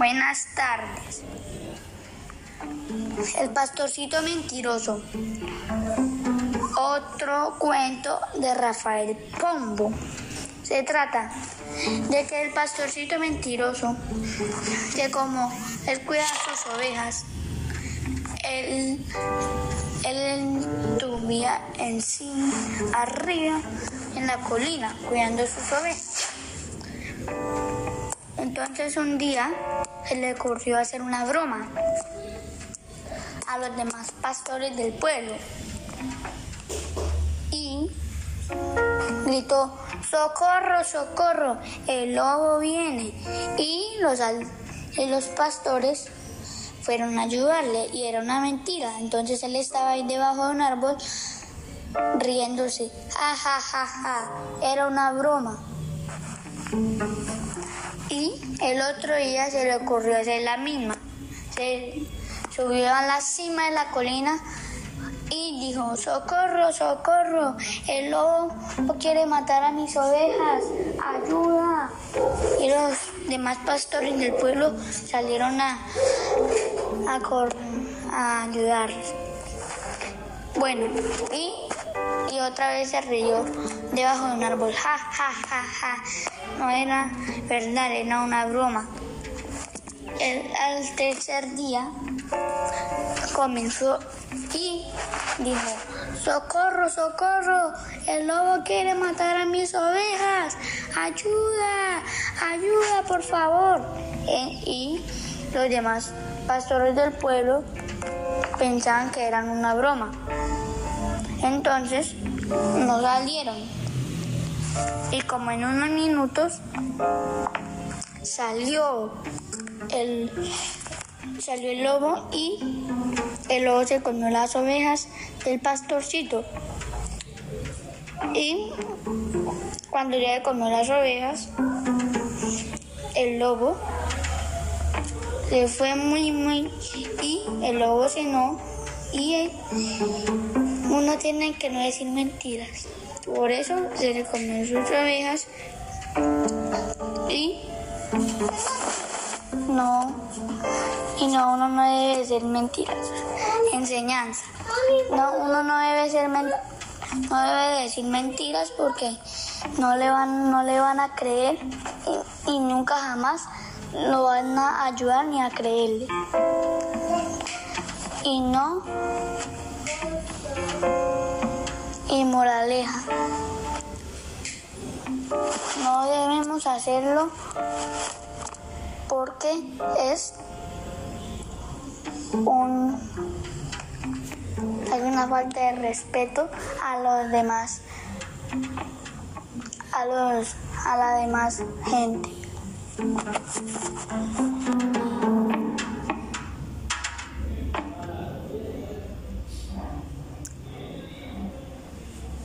Buenas tardes. El pastorcito mentiroso. Otro cuento de Rafael Pombo. Se trata de que el pastorcito mentiroso, que como él cuida sus ovejas, él, él tuvía en sí arriba en la colina cuidando sus ovejas. Entonces un día se le ocurrió hacer una broma a los demás pastores del pueblo y gritó, socorro, socorro, el lobo viene. Y los, y los pastores fueron a ayudarle y era una mentira. Entonces él estaba ahí debajo de un árbol riéndose. Ja, ja, ja, ja. Era una broma. Y el otro día se le ocurrió hacer la misma. Se subió a la cima de la colina y dijo, socorro, socorro, el lobo quiere matar a mis ovejas, ayuda. Y los demás pastores del pueblo salieron a, a, a ayudar. Bueno, y, y otra vez se rió debajo de un árbol. Ja, ja, ja, ja. No era verdad, era una broma. El, al tercer día comenzó y dijo, socorro, socorro, el lobo quiere matar a mis ovejas, ayuda, ayuda, por favor. E, y los demás pastores del pueblo pensaban que eran una broma. Entonces no salieron. Y como en unos minutos salió el, salió el lobo y el lobo se comió las ovejas del pastorcito. Y cuando ya le comió las ovejas, el lobo se fue muy, muy, y el lobo se no, y uno tiene que no decir mentiras. Por eso se le comió sus ovejas y no, y no, uno no debe decir mentiras. Enseñanza. No, uno no debe ser no debe decir mentiras porque no le van, no le van a creer y nunca jamás lo van a ayudar ni a creerle. Y no No debemos hacerlo porque es un una falta de respeto a los demás a los a la demás gente.